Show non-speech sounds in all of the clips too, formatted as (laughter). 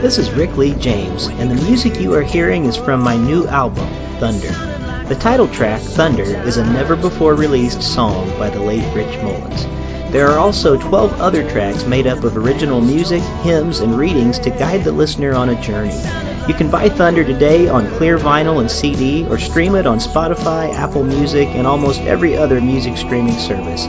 This is Rick Lee James, and the music you are hearing is from my new album, Thunder. The title track, Thunder, is a never before released song by the late Rich Mullins. There are also 12 other tracks made up of original music, hymns, and readings to guide the listener on a journey. You can buy Thunder today on clear vinyl and CD or stream it on Spotify, Apple Music, and almost every other music streaming service.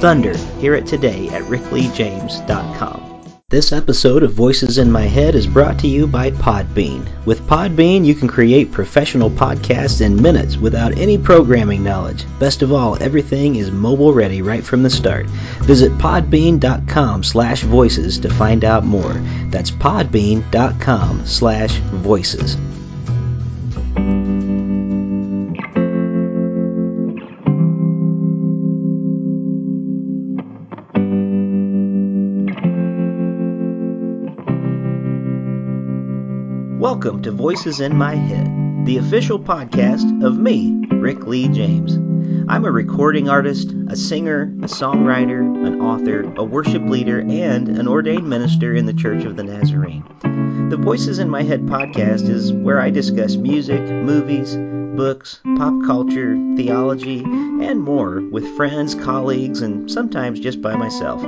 Thunder, hear it today at rickleejames.com. This episode of Voices in My Head is brought to you by Podbean. With Podbean, you can create professional podcasts in minutes without any programming knowledge. Best of all, everything is mobile ready right from the start. Visit podbean.com slash voices to find out more. That's podbean.com Welcome to Voices in My Head, the official podcast of me, Rick Lee James. I'm a recording artist, a singer, a songwriter, an author, a worship leader, and an ordained minister in the Church of the Nazarene. The Voices in My Head podcast is where I discuss music, movies, books, pop culture, theology, and more with friends, colleagues, and sometimes just by myself.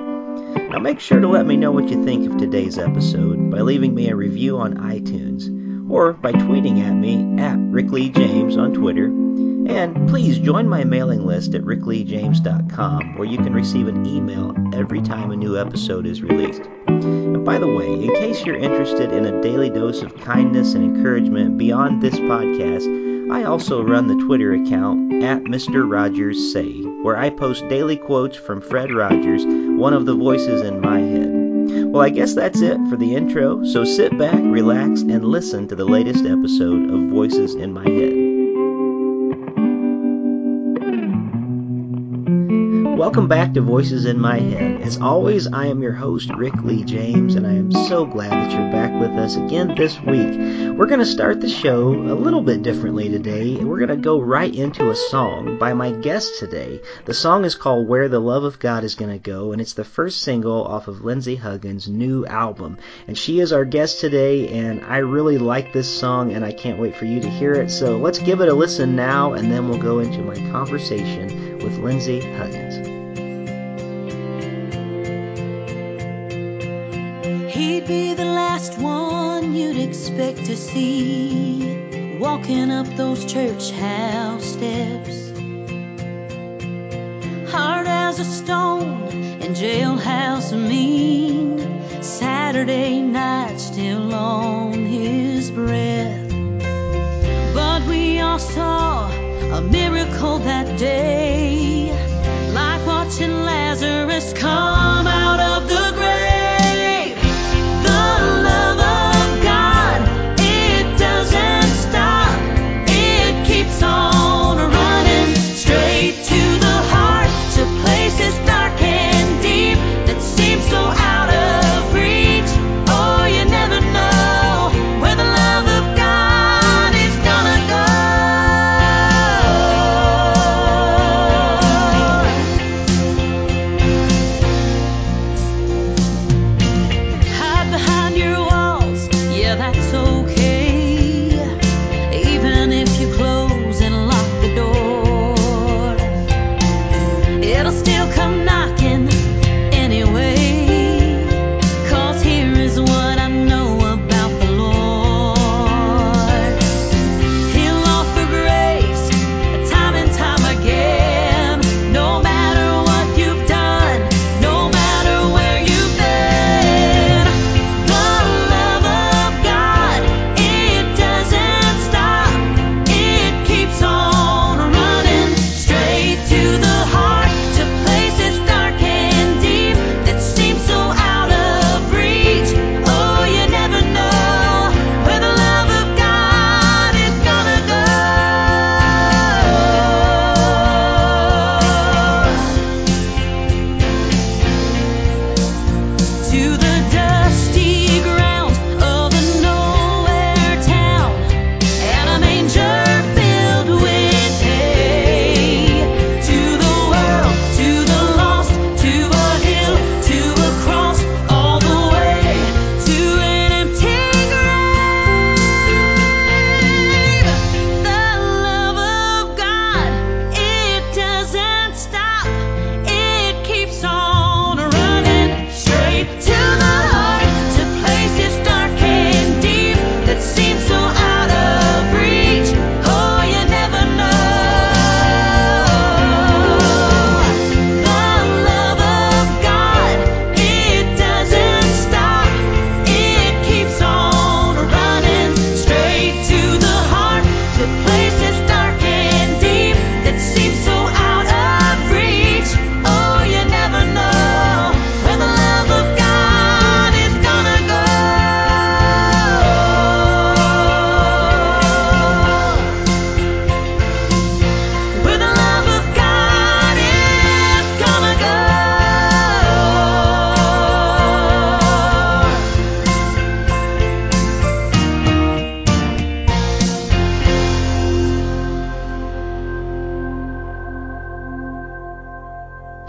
Now make sure to let me know what you think of today's episode by leaving me a review on iTunes or by tweeting at me at Rick Lee James on Twitter. And please join my mailing list at rickleejames.com where you can receive an email every time a new episode is released. And by the way, in case you're interested in a daily dose of kindness and encouragement beyond this podcast, I also run the Twitter account at Mr. Rogers Say, where I post daily quotes from Fred Rogers, one of the voices in my head. Well, I guess that's it for the intro, so sit back, relax, and listen to the latest episode of Voices in My Head. Welcome back to Voices in My Head. As always, I am your host, Rick Lee James, and I am so glad that you're back with us again this week. We're going to start the show a little bit differently today. And we're going to go right into a song by my guest today. The song is called Where the Love of God is Going to Go, and it's the first single off of Lindsay Huggins' new album. And she is our guest today, and I really like this song, and I can't wait for you to hear it. So let's give it a listen now, and then we'll go into my conversation with Lindsay Huggins. He'd be the last one you'd expect to see walking up those church house steps. Hard as a stone and jailhouse mean. Saturday night still on his breath. But we all saw a miracle that day, like watching Lazarus come out of the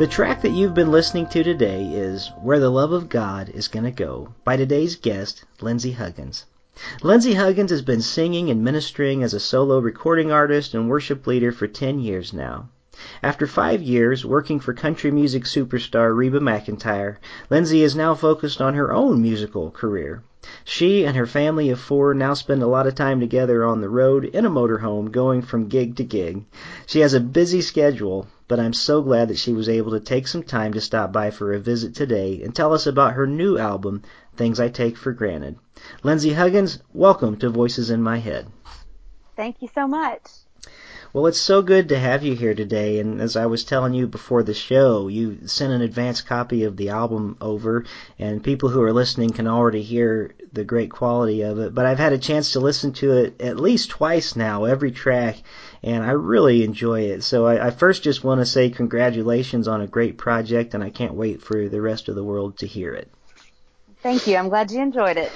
The track that you've been listening to today is Where the Love of God is Gonna Go by today's guest, Lindsay Huggins. Lindsay Huggins has been singing and ministering as a solo recording artist and worship leader for 10 years now. After five years working for country music superstar Reba McEntire, Lindsay is now focused on her own musical career. She and her family of four now spend a lot of time together on the road in a motorhome going from gig to gig. She has a busy schedule, but I'm so glad that she was able to take some time to stop by for a visit today and tell us about her new album, Things I Take for Granted. Lindsay Huggins, welcome to Voices in My Head. Thank you so much. Well, it's so good to have you here today. And as I was telling you before the show, you sent an advance copy of the album over, and people who are listening can already hear the great quality of it. But I've had a chance to listen to it at least twice now, every track, and I really enjoy it. So I, I first just want to say congratulations on a great project, and I can't wait for the rest of the world to hear it. Thank you. I'm glad you enjoyed it.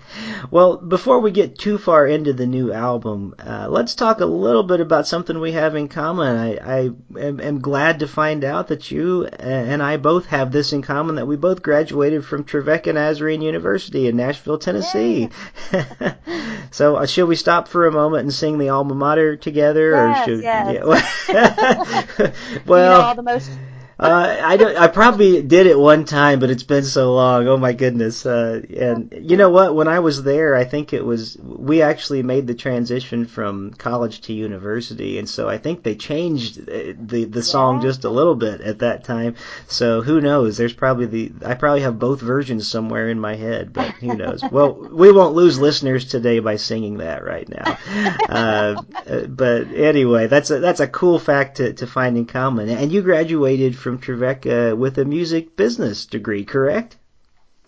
(laughs) well, before we get too far into the new album, uh, let's talk a little bit about something we have in common. I, I am, am, glad to find out that you and I both have this in common that we both graduated from Trevecca Nazarene University in Nashville, Tennessee. (laughs) so, uh, should we stop for a moment and sing the alma mater together? Yes, or should, yes. Yeah. (laughs) well, you know, all the most uh, I don't, I probably did it one time, but it's been so long. Oh my goodness! Uh, and you know what? When I was there, I think it was we actually made the transition from college to university, and so I think they changed uh, the the song just a little bit at that time. So who knows? There's probably the I probably have both versions somewhere in my head, but who knows? (laughs) well, we won't lose listeners today by singing that right now. (laughs) Uh, but anyway, that's a that's a cool fact to to find in common. And you graduated from Trevecca with a music business degree, correct?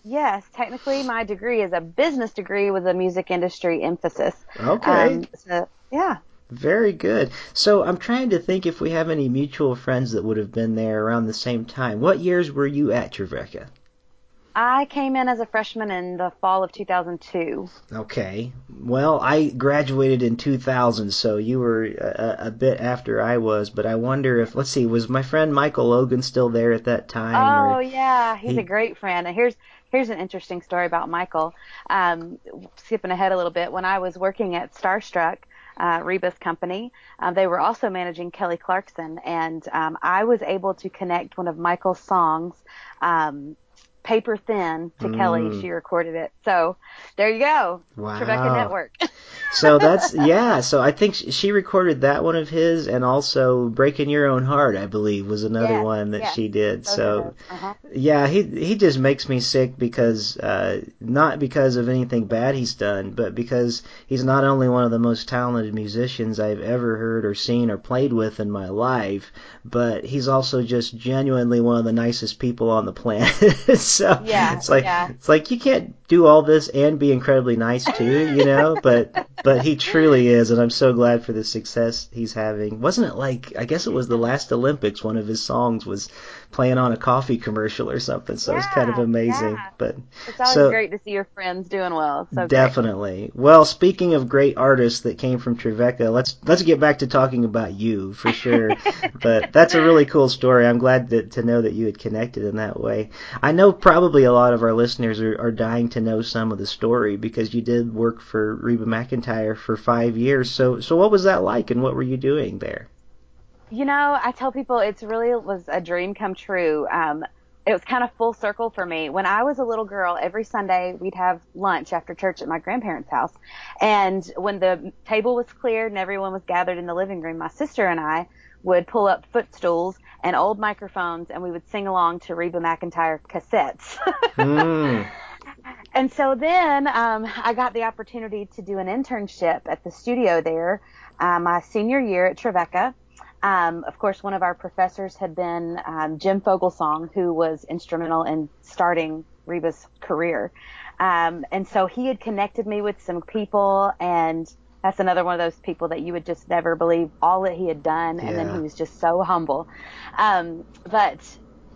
Yes, technically my degree is a business degree with a music industry emphasis. Okay. Um, so, yeah. Very good. So I'm trying to think if we have any mutual friends that would have been there around the same time. What years were you at Trevecca? I came in as a freshman in the fall of 2002. Okay. Well, I graduated in 2000, so you were a, a, bit after I was, but I wonder if, let's see, was my friend Michael Logan still there at that time? Oh, yeah. He's he... a great friend. And here's, here's an interesting story about Michael. Um, skipping ahead a little bit, when I was working at Starstruck, uh, Reba's company. Uh, they were also managing Kelly Clarkson, and um, I was able to connect one of Michael's songs um, paper thin to mm. Kelly. She recorded it. So there you go. Wow. Trevecca Network. (laughs) so that's yeah. So I think she recorded that one of his, and also "Breaking Your Own Heart," I believe, was another yes, one that yes. she did. Those so uh-huh. yeah, he he just makes me sick because uh, not because of anything bad he's done, but because he's not only one of the most talented musicians I've ever heard or seen or played with in my life, but he's also just genuinely one of the nicest people on the planet. (laughs) so yeah, it's like yeah. it's like you can't do all this and be incredibly nice too, you know. (laughs) but but he truly is, and I'm so glad for the success he's having. Wasn't it like I guess it was the last Olympics? One of his songs was playing on a coffee commercial or something. So yeah, it's kind of amazing. Yeah. But it's always so, great to see your friends doing well. So definitely. Great. Well, speaking of great artists that came from Trevecca, let's let's get back to talking about you for sure. (laughs) but that's a really cool story. I'm glad that, to know that you had connected in that way. I know probably a lot of our listeners are, are dying to know some of the story because you did work for Reba McEntire for five years. So so what was that like, and what were you doing there? You know, I tell people it's really was a dream come true. Um, it was kind of full circle for me. When I was a little girl, every Sunday we'd have lunch after church at my grandparents' house. And when the table was cleared and everyone was gathered in the living room, my sister and I would pull up footstools and old microphones and we would sing along to Reba McEntire cassettes. mm. (laughs) And so then um, I got the opportunity to do an internship at the studio there uh, my senior year at Trevecca. Um, of course, one of our professors had been um, Jim Foglesong, who was instrumental in starting Reba's career. Um, and so he had connected me with some people, and that's another one of those people that you would just never believe all that he had done, and then he was just so humble. Um, but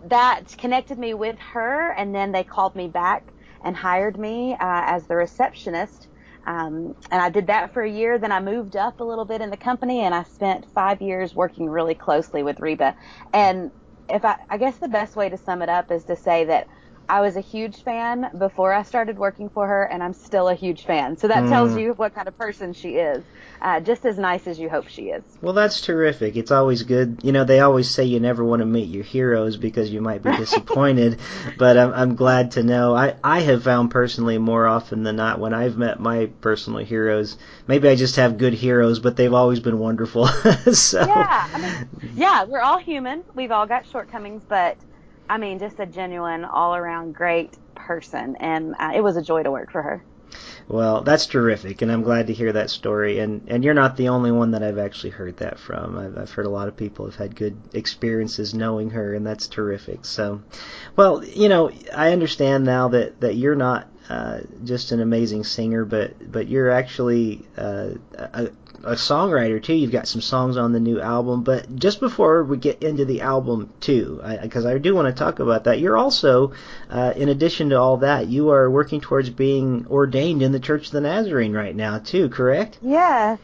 that connected me with her, and then they called me back and hired me uh, as the receptionist um, and I did that for a year. Then I moved up a little bit in the company and I spent five years working really closely with Reba. And if I, I guess the best way to sum it up is to say that I was a huge fan before I started working for her, and I'm still a huge fan. So that mm. tells you what kind of person she is. Uh, just as nice as you hope she is. Well, that's terrific. It's always good. You know, they always say you never want to meet your heroes because you might be (laughs) disappointed, but I'm, I'm glad to know. I, I have found personally more often than not when I've met my personal heroes, maybe I just have good heroes, but they've always been wonderful. (laughs) so. Yeah, I mean, yeah, we're all human. We've all got shortcomings, but I mean, just a genuine, all around great person, and uh, it was a joy to work for her. Well, that's terrific, and I'm glad to hear that story. And and you're not the only one that I've actually heard that from. I've, I've heard a lot of people have had good experiences knowing her, and that's terrific. So, well, you know, I understand now that that you're not uh, just an amazing singer, but but you're actually uh, a, a songwriter too. You've got some songs on the new album. But just before we get into the album too, because I, I, do want to talk about that, you're also, uh, in addition to all that, you are working towards being ordained in the Church of the Nazarene right now too. Correct? Yeah,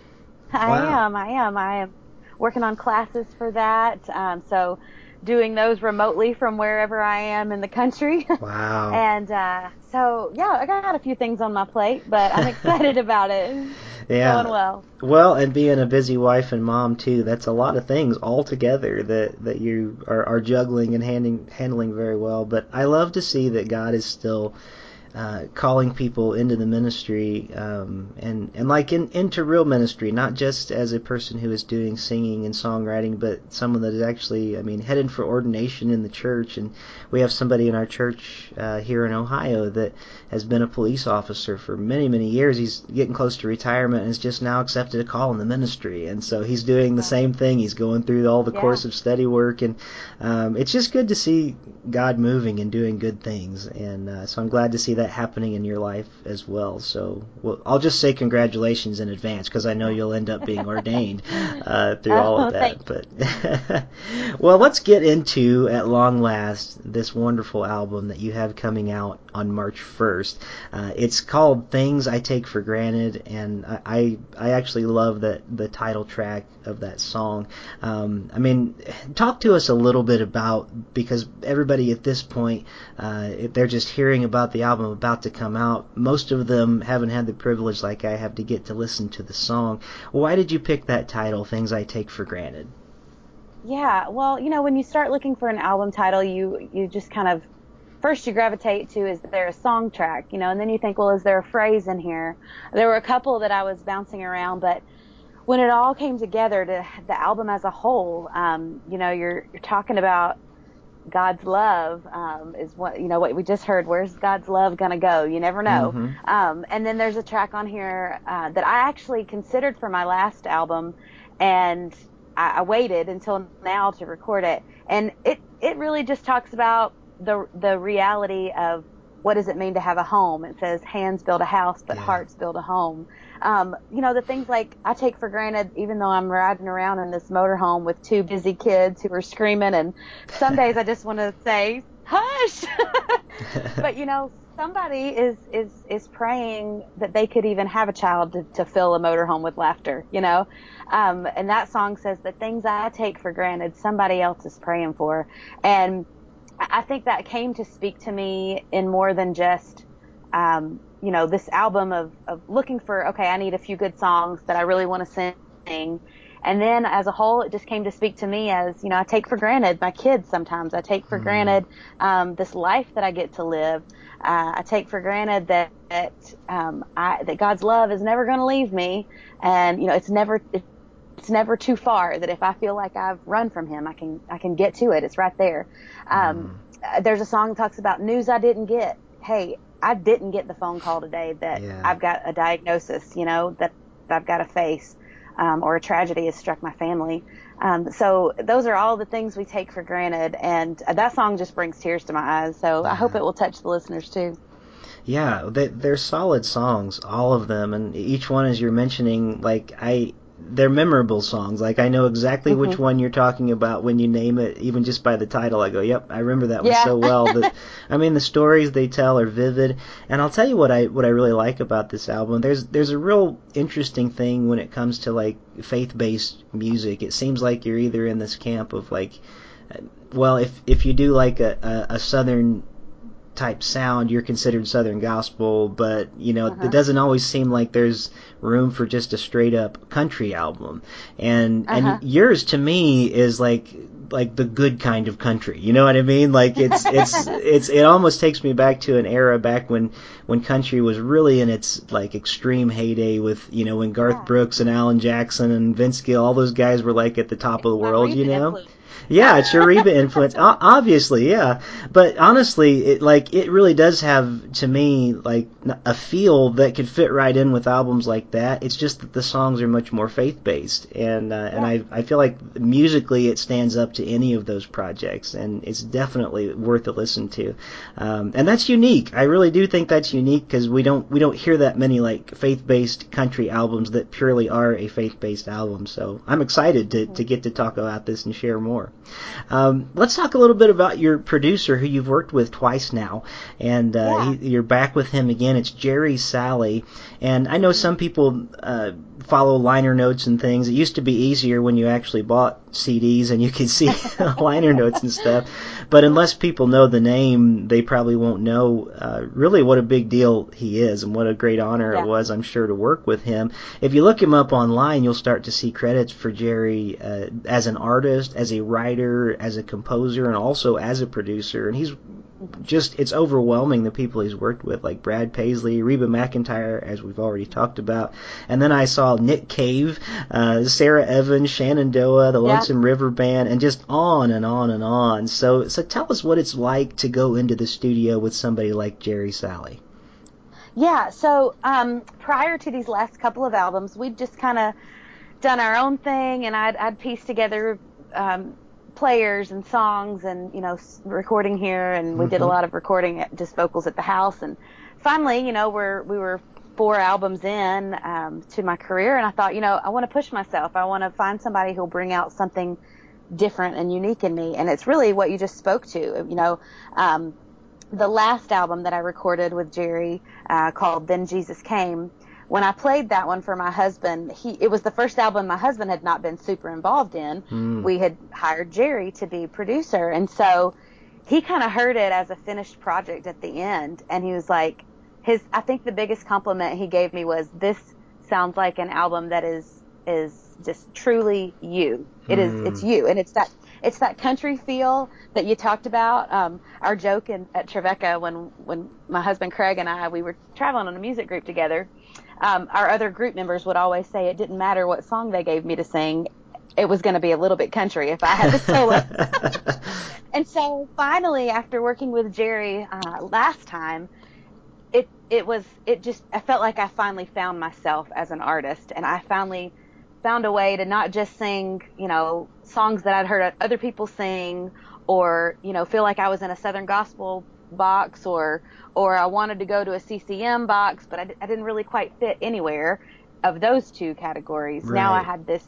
I wow. am. I am. I am working on classes for that. Um, so doing those remotely from wherever I am in the country. (laughs) Wow. and uh, so, yeah, I got a few things on my plate, but I'm (laughs) excited about it. Yeah. Going well. Well, and being a busy wife and mom too, that's a lot of things all together that that you are, are juggling and handling handling very well. But I love to see that God is still uh, calling people into the ministry um, and and like in, into real ministry, not just as a person who is doing singing and songwriting, but someone that is actually, I mean, headed for ordination in the church. And we have somebody in our church uh, here in Ohio that has been a police officer for many many years. He's getting close to retirement and has just now accepted a call in the ministry, and so he's doing the same thing. He's going through all the yeah. course of study work, and um, it's just good to see God moving and doing good things. And uh, so I'm glad to see that happening in your life as well. So well, I'll just say congratulations in advance because I know you'll end up being (laughs) ordained uh, through oh, all of that. But (laughs) well, let's get into at long last this wonderful album that you have coming out on March 1st. Uh, it's called Things I Take for Granted, and I I actually love that the title track of that song. Um, I mean, talk to us a little bit about because everybody at this point, uh, they're just hearing about the album about to come out. Most of them haven't had the privilege like I have to get to listen to the song. Why did you pick that title, Things I Take for Granted? Yeah, well, you know, when you start looking for an album title, you you just kind of first you gravitate to is there a song track, you know, and then you think, well, is there a phrase in here? There were a couple that I was bouncing around, but when it all came together to the album as a whole, um, you know, you're you're talking about God's love um, is what you know what we just heard. Where's God's love gonna go? You never know. Mm-hmm. Um, and then there's a track on here uh, that I actually considered for my last album, and I, I waited until now to record it. And it it really just talks about the the reality of what does it mean to have a home? It says hands build a house, but yeah. hearts build a home. Um, you know, the things like I take for granted, even though I'm riding around in this motorhome with two busy kids who are screaming, and some days I just want to say, hush. (laughs) but you know, somebody is is is praying that they could even have a child to, to fill a motorhome with laughter. You know, um, and that song says the things I take for granted, somebody else is praying for, and I think that came to speak to me in more than just, um, you know, this album of, of looking for, okay, I need a few good songs that I really want to sing. And then as a whole, it just came to speak to me as, you know, I take for granted my kids sometimes. I take for mm-hmm. granted, um, this life that I get to live. Uh, I take for granted that, that, um, I, that God's love is never going to leave me. And, you know, it's never, it's it's never too far that if I feel like I've run from him, I can I can get to it. It's right there. Um, mm. There's a song that talks about news I didn't get. Hey, I didn't get the phone call today that yeah. I've got a diagnosis, you know, that I've got to face, um, or a tragedy has struck my family. Um, so those are all the things we take for granted, and that song just brings tears to my eyes. So yeah. I hope it will touch the listeners too. Yeah, they, they're solid songs, all of them, and each one, as you're mentioning, like I they're memorable songs. Like I know exactly mm-hmm. which one you're talking about when you name it, even just by the title. I go, "Yep, I remember that one so well." The, (laughs) I mean, the stories they tell are vivid, and I'll tell you what I what I really like about this album. There's there's a real interesting thing when it comes to like faith-based music. It seems like you're either in this camp of like well, if if you do like a, a, a southern type sound, you're considered Southern gospel, but you know uh-huh. it doesn't always seem like there's room for just a straight up country album. And uh-huh. and yours to me is like like the good kind of country. You know what I mean? Like it's it's (laughs) it's it almost takes me back to an era back when when country was really in its like extreme heyday with you know when Garth yeah. Brooks and Alan Jackson and Vince Gill, all those guys were like at the top of the world. You know. Yeah, it's your Reba influence, o- obviously. Yeah, but honestly, it like it really does have to me like a feel that could fit right in with albums like that. It's just that the songs are much more faith based, and uh, and I I feel like musically it stands up to any of those projects, and it's definitely worth a listen to. Um, and that's unique. I really do think that's unique because we don't we don't hear that many like faith based country albums that purely are a faith based album. So I'm excited to to get to talk about this and share more. Um, let's talk a little bit about your producer who you've worked with twice now, and uh, yeah. he, you're back with him again. It's Jerry Salley, and I know some people uh, follow liner notes and things. It used to be easier when you actually bought CDs and you could see (laughs) (laughs) liner notes and stuff. But unless people know the name, they probably won't know uh, really what a big deal he is and what a great honor yeah. it was, I'm sure, to work with him. If you look him up online, you'll start to see credits for Jerry uh, as an artist, as a writer, as a composer, and also as a producer. And he's just it's overwhelming the people he's worked with, like Brad Paisley, Reba McEntire, as we've already talked about, and then I saw Nick Cave, uh, Sara Evans, Shenandoah, the Lonesome yeah. River Band, and just on and on and on. So, so tell us what it's like to go into the studio with somebody like Jerry Salley. Yeah, so um, prior to these last couple of albums, we'd just kind of done our own thing, and I'd, I'd pieced together um, players and songs and you know recording here and we mm-hmm. did a mm-hmm. lot of recording at, just vocals at the house and finally you know we're we were four albums in um, to my career and I thought you know I want to push myself I want to find somebody who'll bring out something different and unique in me and it's really what you just spoke to you know um, the last album that I recorded with Jerry uh, called Then Jesus Came when I played that one for my husband, he it was the first album my husband had not been super involved in. Mm. We had hired Jerry to be producer, and so he kind of heard it as a finished project at the end, and he was like, his I think the biggest compliment he gave me was this sounds like an album that is is just truly you. It mm. is it's you, and it's that it's that country feel that you talked about. Um, our joke in, at Trevecca when when my husband Craig and I we were traveling on a music group together um, our other group members would always say it didn't matter what song they gave me to sing. It was going to be a little bit country if I had the solo. (laughs) and so finally, after working with Jerry uh, last time, it it was it just I felt like I finally found myself as an artist, and I finally found a way to not just sing, you know, songs that I'd heard other people sing, or you know, feel like I was in a Southern gospel box or or I wanted to go to a CCM box, but I, I didn't really quite fit anywhere of those two categories. Right. Now I had this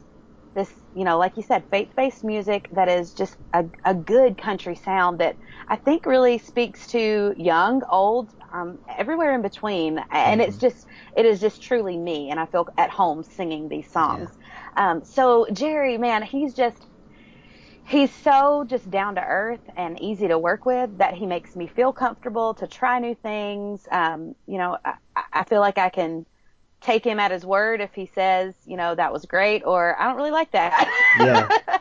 this you know like you said faith-based music that is just a, a good country sound that I think really speaks to young, old, um, everywhere in between, and mm-hmm. it's just it is just truly me, and I feel at home singing these songs. Yeah. Um, so Jerry, man, he's just he's so just down to earth and easy to work with that he makes me feel comfortable to try new things. Um, you know, I, I feel like I can take him at his word if he says, you know, that was great or I don't really like that. Yeah.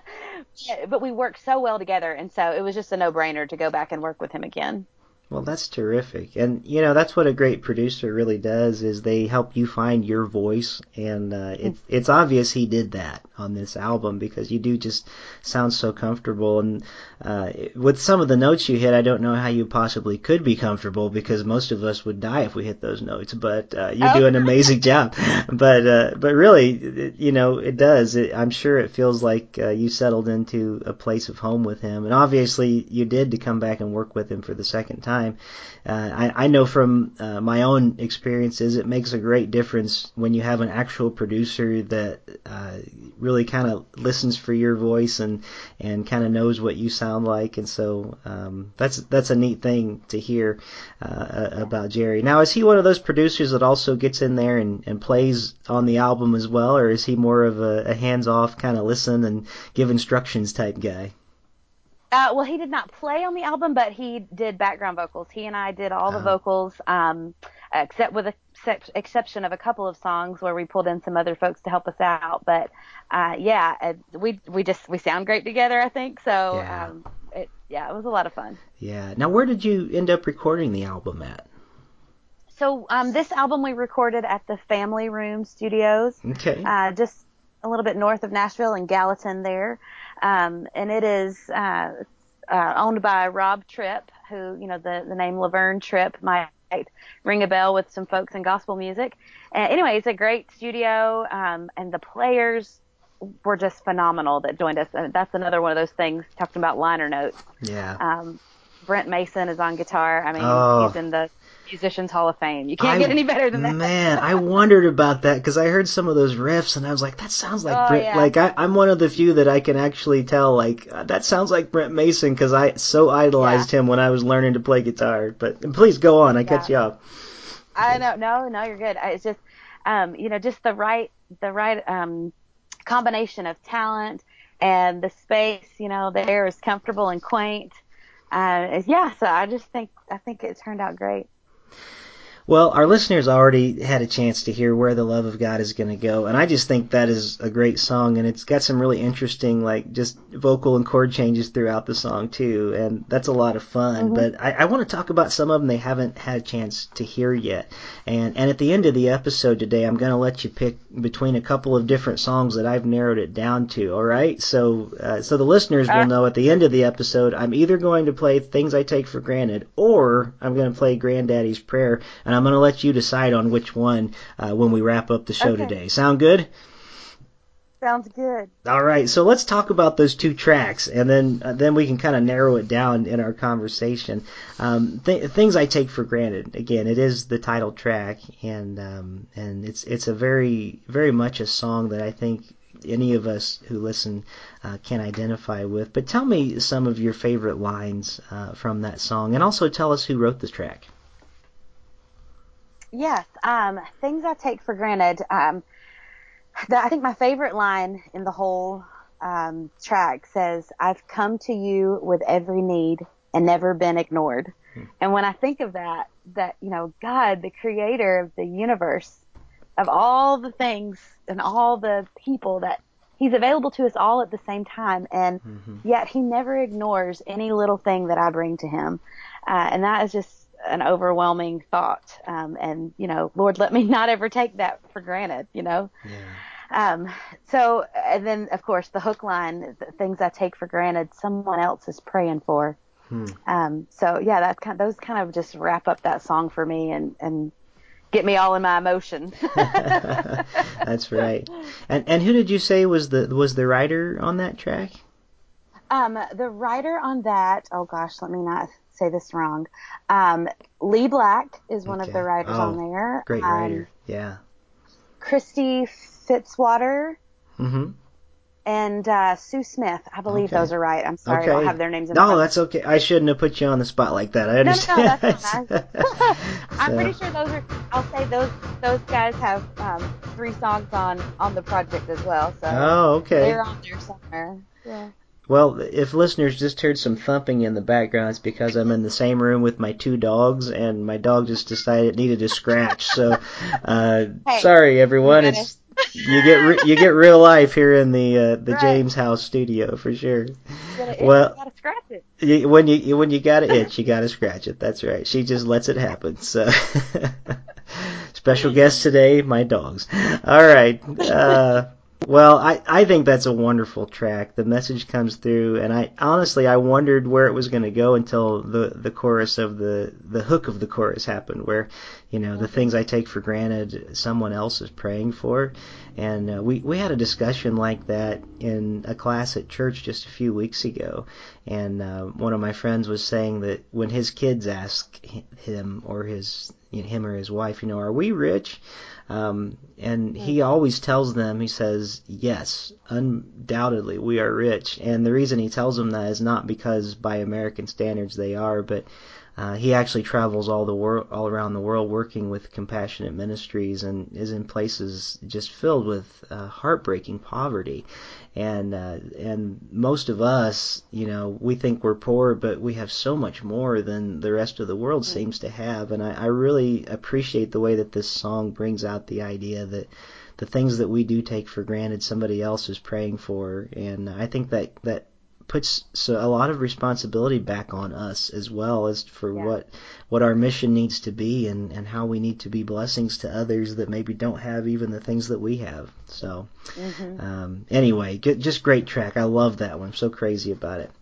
(laughs) but we work so well together and so it was just a no-brainer to go back and work with him again. Well, that's terrific. And, you know, that's what a great producer really does is they help you find your voice. And, uh, it's, mm. it's obvious he did that on this album because you do just sound so comfortable. And, uh, with some of the notes you hit, I don't know how you possibly could be comfortable because most of us would die if we hit those notes, but, uh, you oh. do an (laughs) amazing job. But, uh, but really, it, you know, it does. It, I'm sure it feels like, uh, you settled into a place of home with him. And obviously you did to come back and work with him for the second time time. Uh, I, I know from uh, my own experiences, it makes a great difference when you have an actual producer that uh, really kind of listens for your voice and and kind of knows what you sound like. And so um, that's that's a neat thing to hear uh, about Jerry. Now, is he one of those producers that also gets in there and, and plays on the album as well, or is he more of a, a hands-off kind of listen and give instructions type guy? Uh, well, he did not play on the album, but he did background vocals. He and I did all the Oh. vocals, um, except with the excep- exception of a couple of songs where we pulled in some other folks to help us out. But uh, yeah, uh, we we just we sound great together. I think so. Yeah. Um, it, yeah, it was a lot of fun. Yeah. Now, where did you end up recording the album at? So um, this album we recorded at the Family Room Studios. Okay. uh, just a little bit north of Nashville in Gallatin there. Um, and it is uh, uh, owned by Rob Tripp, who, you know, the, the name Laverne Tripp might ring a bell with some folks in gospel music. Uh, anyway, it's a great studio, um, and the players were just phenomenal that joined us. And that's another one of those things talking about liner notes. yeah. Um, Brent Mason is on guitar. I mean, Oh. he's in the Musicians Hall of Fame. You can't I- get any better than that. Man, I wondered about that because I heard some of those riffs and I was like, that sounds like Oh, Brent. yeah. Like I, I'm one of the few that I can actually tell like uh, that sounds like Brent Mason because I so idolized him when I was learning to play guitar. But please go on. I cut you off. I know, no, no, you're good. I- It's just, um, you know, just the right, the right, um, combination of talent and the space. You know, the air is comfortable and quaint. Uh, yeah, so I just think, I think it turned out great. Well, our listeners already had a chance to hear where the love of God is going to go, and I just think that is a great song, and it's got some really interesting, like just vocal and chord changes throughout the song too, and that's a lot of fun. But I, I want to talk about some of them they haven't had a chance to hear yet, and and at the end of the episode today, I'm going to let you pick between a couple of different songs that I've narrowed it down to. All right, so uh, so the listeners will know at the end of the episode, I'm either going to play things I take for granted, or I'm going to play Granddaddy's Prayer, and I'm going to let you decide on which one uh, when we wrap up the show Okay. today. Sound good? Sounds good. All right, so let's talk about those two tracks, and then uh, then we can kind of narrow it down in our conversation. Um, th- things I take for granted. Again, it is the title track, and um, and it's it's a very very much a song that I think any of us who listen uh, can identify with. But tell me some of your favorite lines uh, from that song, and also tell us who wrote the track. Yes. Um, things I take for granted. Um, the, I think my favorite line in the whole um, track says, "I've come to you with every need and never been ignored." And when I think of that, that you know, God, the Creator of the universe, of all the things and all the people that He's available to us all at the same time, and yet He never ignores any little thing that I bring to Him, uh, and that is just an overwhelming thought. Um, and you know, Lord, let me (laughs) not ever take that for granted. You know. Yeah. Um, so, and then of course the hook line, the things I take for granted, someone else is praying for. Hmm. Um, so yeah, that's kind those kind of just wrap up that song for me and, and get me all in my emotion. (laughs) (laughs) That's right. And and who did you say was the was the writer on that track? um, the writer on that, oh gosh, let me not say this wrong. Um, Lee Black is one Okay. of the writers Oh, on there. Great Um, writer. Yeah. Christy Fitzwater Mm-hmm. and uh, Sue Smith. I believe Okay. those are right. I'm sorry, I don't have their names in No, that's okay. I shouldn't have put you on the spot like that. I no, understand. that's fine. (laughs) I'm pretty sure those are. I'll say those those guys have um, three songs on on the project as well. So Oh, okay. they're on there somewhere. Yeah. Well, if listeners just heard some thumping in the background, it's because I'm in the same room with my two dogs, and my dog just decided it needed to scratch. So, uh, Hey, sorry everyone. It's you get re- you get real life here in the uh, the Right. James House studio for sure. Gotta, itch, Well- you gotta scratch it. You, when you when you got an itch, you got to scratch it. That's right. She just lets it happen. So, (laughs) special guest today, my dogs. All right. Uh, well, I I think that's a wonderful track. The message comes through, and I honestly I wondered where it was going to go until the the chorus of the the hook of the chorus happened, where you know the things I take for granted, someone else is praying for, and uh, we we had a discussion like that in a class at church just a few weeks ago, and uh, one of my friends was saying that when his kids ask him or his you know, him or his wife, you know, are we rich? Um, and he always tells them, he says, yes, undoubtedly we are rich. And the reason he tells them that is not because by American standards they are, but uh, he actually travels all the world, all around the world, working with compassionate ministries, and is in places just filled with uh, heartbreaking poverty. And uh, and most of us, you know, we think we're poor, but we have so much more than the rest of the world seems to have. And I, I really appreciate the way that this song brings out the idea that the things that we do take for granted, somebody else is praying for, and I think that that puts so a lot of responsibility back on us as well as for yeah. what what our mission needs to be and and how we need to be blessings to others that maybe don't have even the things that we have. So mm-hmm. um, anyway, just great track. I love that one. I'm so crazy about it.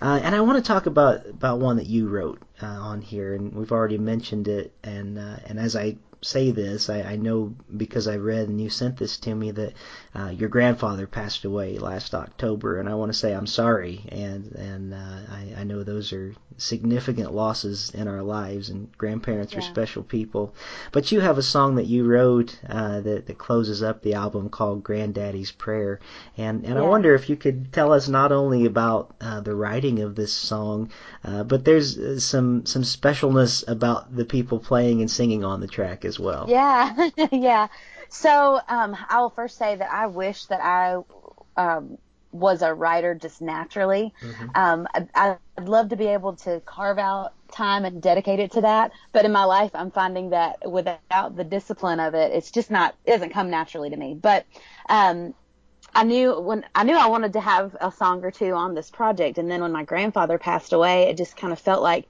Uh, and I want to talk about about one that you wrote uh, on here, and we've already mentioned it. And uh, and as I say this. I, I know because I read and you sent this to me that uh, your grandfather passed away last October, and I want to say I'm sorry. And and uh, I, I know those are significant losses in our lives, and grandparents yeah. are special people. But you have a song that you wrote uh, that that closes up the album called Granddaddy's Prayer, and and yeah. I wonder if you could tell us not only about uh, the writing of this song, uh, but there's uh, some some specialness about the people playing and singing on the track as well. Yeah, (laughs) yeah. So um, I will first say that I wish that I um, was a writer just naturally. Mm-hmm. Um, I, I'd love to be able to carve out time and dedicate it to that. But in my life, I'm finding that without the discipline of it, it's just not, it doesn't come naturally to me. But, um, I knew when I knew I wanted to have a song or two on this project, and then when my grandfather passed away, it just kind of felt like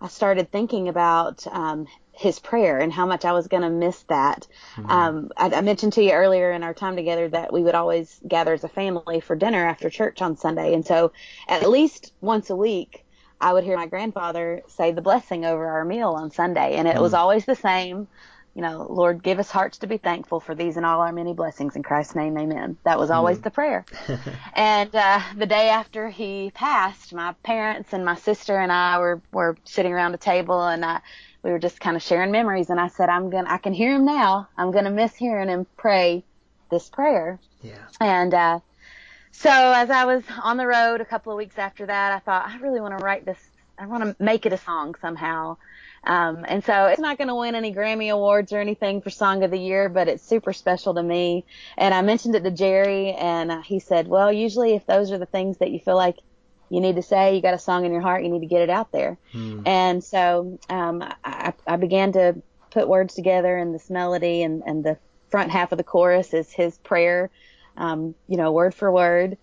I started thinking about um, his prayer and how much I was going to miss that. Mm-hmm. Um, I, I, mentioned to you earlier in our time together that we would always gather as a family for dinner after church on Sunday. And so at least once a week, I would hear my grandfather say the blessing over our meal on Sunday. And it mm-hmm. was always the same. You know, Lord, give us hearts to be thankful for these and all our many blessings in Christ's name, amen. That was always mm-hmm. the prayer. (laughs) and uh, the day after he passed, my parents and my sister and I were, were sitting around a table and I, we were just kind of sharing memories and I said, I'm going to, I can hear him now. I'm going to miss hearing him pray this prayer. Yeah. And, uh, so as I was on the road a couple of weeks after that, I thought, I really want to write this. I want to make it a song somehow. Um, and so it's not going to win any Grammy awards or anything for song of the year, but it's super special to me. And I mentioned it to Jerry and uh, he said, well, usually if those are the things that you feel like you need to say. You got a song in your heart. You need to get it out there. Hmm. And so um, I, I began to put words together, and this melody and, and the front half of the chorus is his prayer, um, you know, word for word.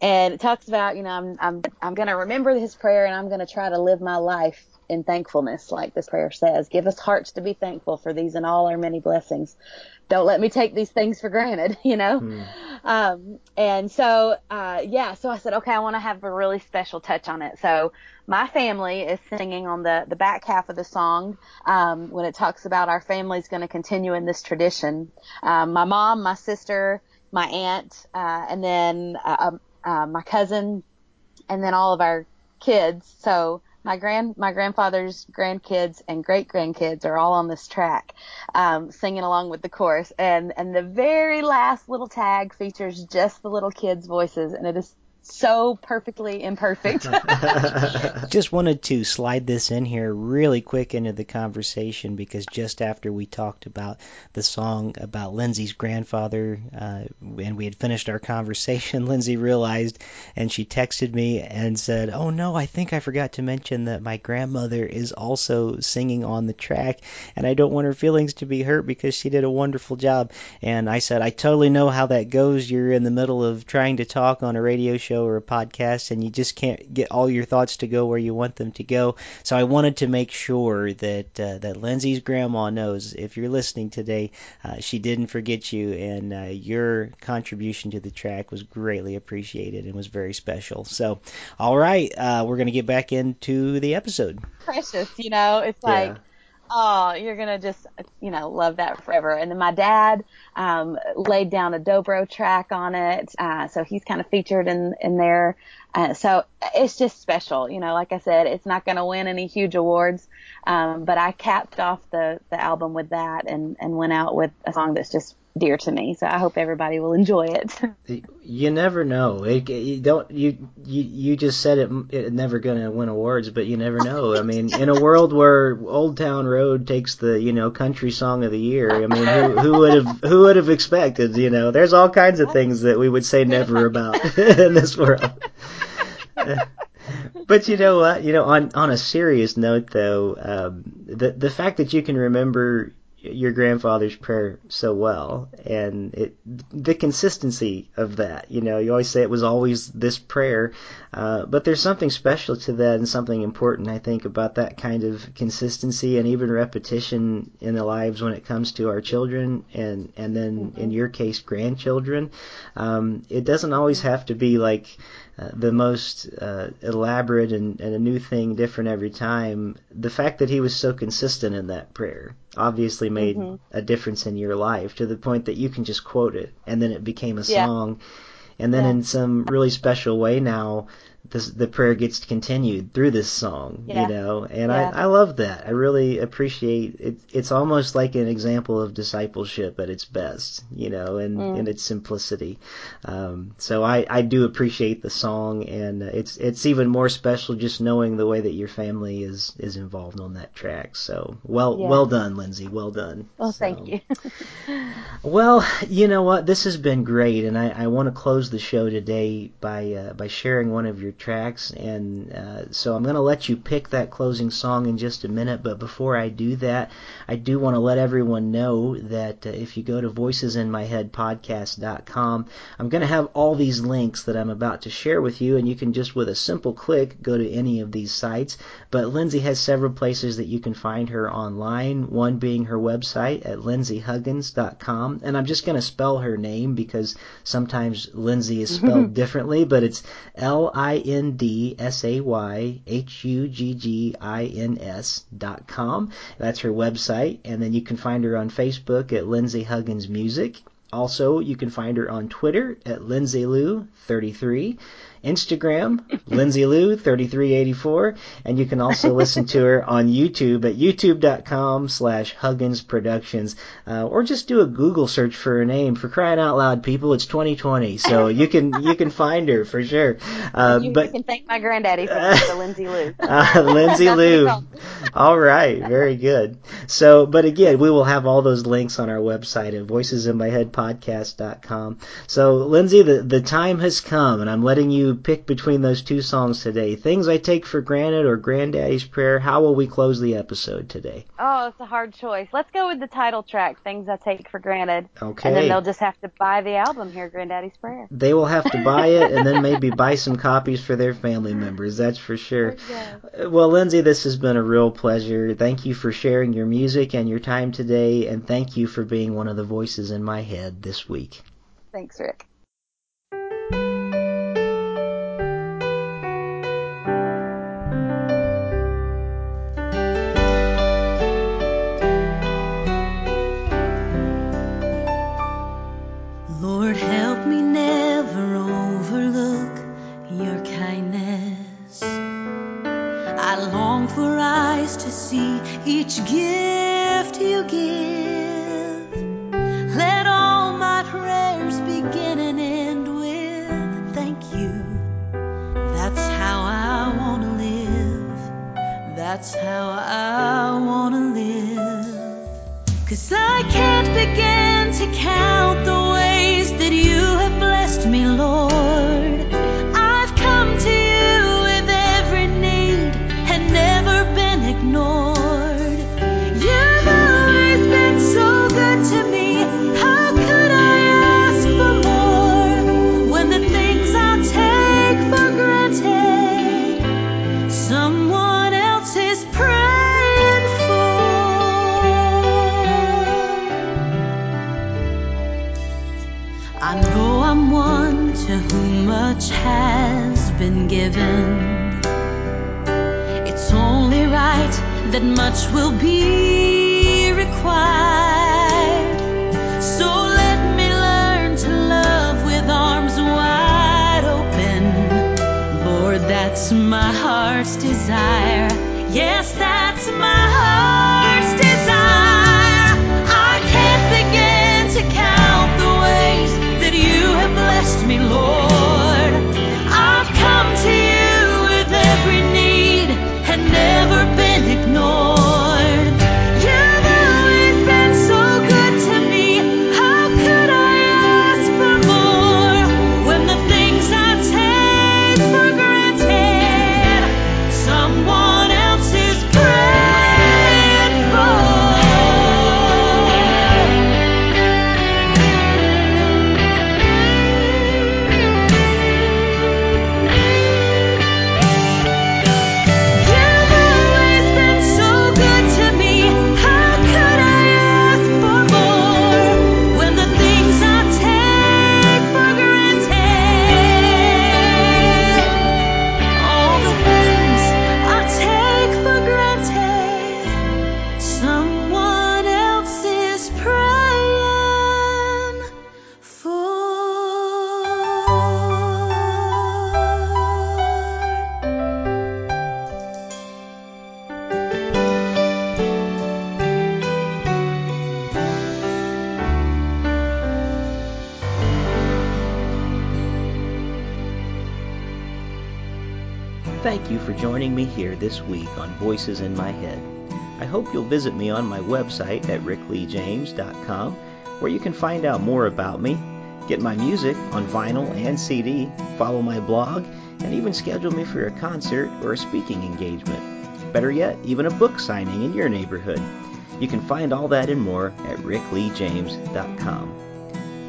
And it talks about, you know, I'm I'm I'm going to remember his prayer, and I'm going to try to live my life in thankfulness, like this prayer says. Give us hearts to be thankful for these and all our many blessings don't let me take these things for granted, (laughs) you know? Hmm. Um, and so, uh, yeah, so I said, okay, I want to have a really special touch on it. So my family is singing on the, the back half of the song, um, when it talks about our family's going to continue in this tradition. Um, my mom, my sister, my aunt, uh, and then, uh, um, uh, my cousin, and then all of our kids. So, my grand my grandfather's grandkids and great grandkids are all on this track um, singing along with the chorus. And and the very last little tag features just the little kids voices and it is so perfectly imperfect. (laughs) just wanted to slide this in here really quick into the conversation because just after we talked about the song about Lindsay's grandfather uh, and we had finished our conversation, (laughs) Lindsay realized and she texted me and said, Oh no, I think I forgot to mention that my grandmother is also singing on the track and I don't want her feelings to be hurt because she did a wonderful job. And I said, I totally know how that goes. You're in the middle of trying to talk on a radio show show or a podcast and you just can't get all your thoughts to go where you want them to go. So I wanted to make sure that uh, that Lindsay's grandma knows if you're listening today, uh, she didn't forget you and uh, your contribution to the track was greatly appreciated and was very special. So, all right, uh, we're going to get back into the episode. Precious, you know, it's like. Yeah oh, you're gonna just, you know, love that forever. And then my dad um, laid down a dobro track on it, uh, so he's kind of featured in in there. Uh, so it's just special, you know. Like I said, it's not gonna win any huge awards, um, but I capped off the the album with that and and went out with a song that's just dear to me. So I hope everybody will enjoy it. (laughs) You never know. It, you don't. You you you just said it. It never gonna win awards, but you never know. I mean, in a world where Old Town Road takes the you know country song of the year, I mean, who who would have who would have expected? You know, there's all kinds of things that we would say never about (laughs) in this world. (laughs) but you know what? You know, on on a serious note, though, um, the the fact that you can remember your grandfather's prayer so well and it the consistency of that you know you always say it was always this prayer uh, but there's something special to that and something important i think about that kind of consistency and even repetition in the lives when it comes to our children and and then mm-hmm. in your case grandchildren um, it doesn't always have to be like uh, the most uh, elaborate and, and, a new thing different every time. The fact that he was so consistent in that prayer obviously made mm-hmm. a difference in your life to the point that you can just quote it and then it became a yeah. song. And then yeah. in some really special way now, this, the prayer gets continued through this song, yeah. you know, and yeah. I, I love that. I really appreciate it. It's almost like an example of discipleship at its best, you know, and mm. in its simplicity. Um, so I, I do appreciate the song, and it's it's even more special just knowing the way that your family is is involved on that track. So well yeah. well done, Lindsay. Well done. Well, so, thank you. (laughs) well, you know what? This has been great, and I, I want to close the show today by uh, by sharing one of your tracks, and uh, so I'm going to let you pick that closing song in just a minute. But before I do that, I do want to let everyone know that uh, if you go to voicesinmyheadpodcast.com, I'm going to have all these links that I'm about to share with you, and you can just with a simple click go to any of these sites. But Lindsay has several places that you can find her online. One being her website at lindsayhuggins.com, and I'm just going to spell her name because sometimes Lindsay is spelled (laughs) differently, but it's L I N D S A Y H U G G I N S dot com. That's her website. And then you can find her on Facebook at Lindsay Huggins Music. Also, you can find her on Twitter at Lindsay Lou 33 Instagram, Lindsay Lou 3384, and you can also listen to her on YouTube at youtube.com slash Huggins Productions, uh, or just do a Google search for her name. For crying out loud, people, it's 2020, so you can you can find her for sure. Uh, you, but you can thank my granddaddy for the Lindsay Lou. (laughs) Uh, Lindsay Lou. all right, very good. So, but again, we will have all those links on our website at voicesinmyheadpodcast.com. So, Lindsay, the the time has come, and I'm letting you pick between those two songs today. Things I Take for Granted or Granddaddy's Prayer. How will we close the episode today? Oh, it's a hard choice. Let's go with the title track, Things I Take for Granted. Okay. And then they'll just have to buy the album here, Granddaddy's Prayer. They will have to buy it and then maybe (laughs) buy some copies for their family members. That's for sure. Well, Lindsay, this has been a real pleasure. Thank you for sharing your music and your time today, and thank you for being one of the voices in my head this week. Thanks, Rick. Each gift you give. Let all my prayers begin and end with thank you. That's how I want to live. That's how I want to live. Cause I can't begin to count the ways that you have blessed me, Lord. That much will be required. So let me learn to love with arms wide open. Lord, that's my heart's desire. Yes, that's thank you for joining me here this week on Voices in My Head. I hope you'll visit me on my website at rickleejames.com where you can find out more about me, get my music on vinyl and CD, follow my blog, and even schedule me for a concert or a speaking engagement. Better yet, even a book signing in your neighborhood. You can find all that and more at rickleejames.com.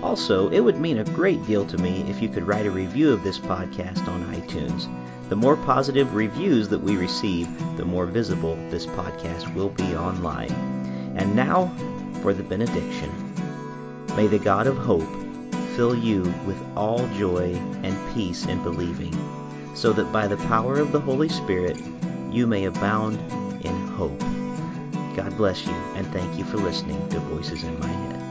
Also, it would mean a great deal to me if you could write a review of this podcast on iTunes. The more positive reviews that we receive, the more visible this podcast will be online. And now for the benediction. May the God of hope fill you with all joy and peace in believing, so that by the power of the Holy Spirit you may abound in hope. God bless you, and thank you for listening to Voices in My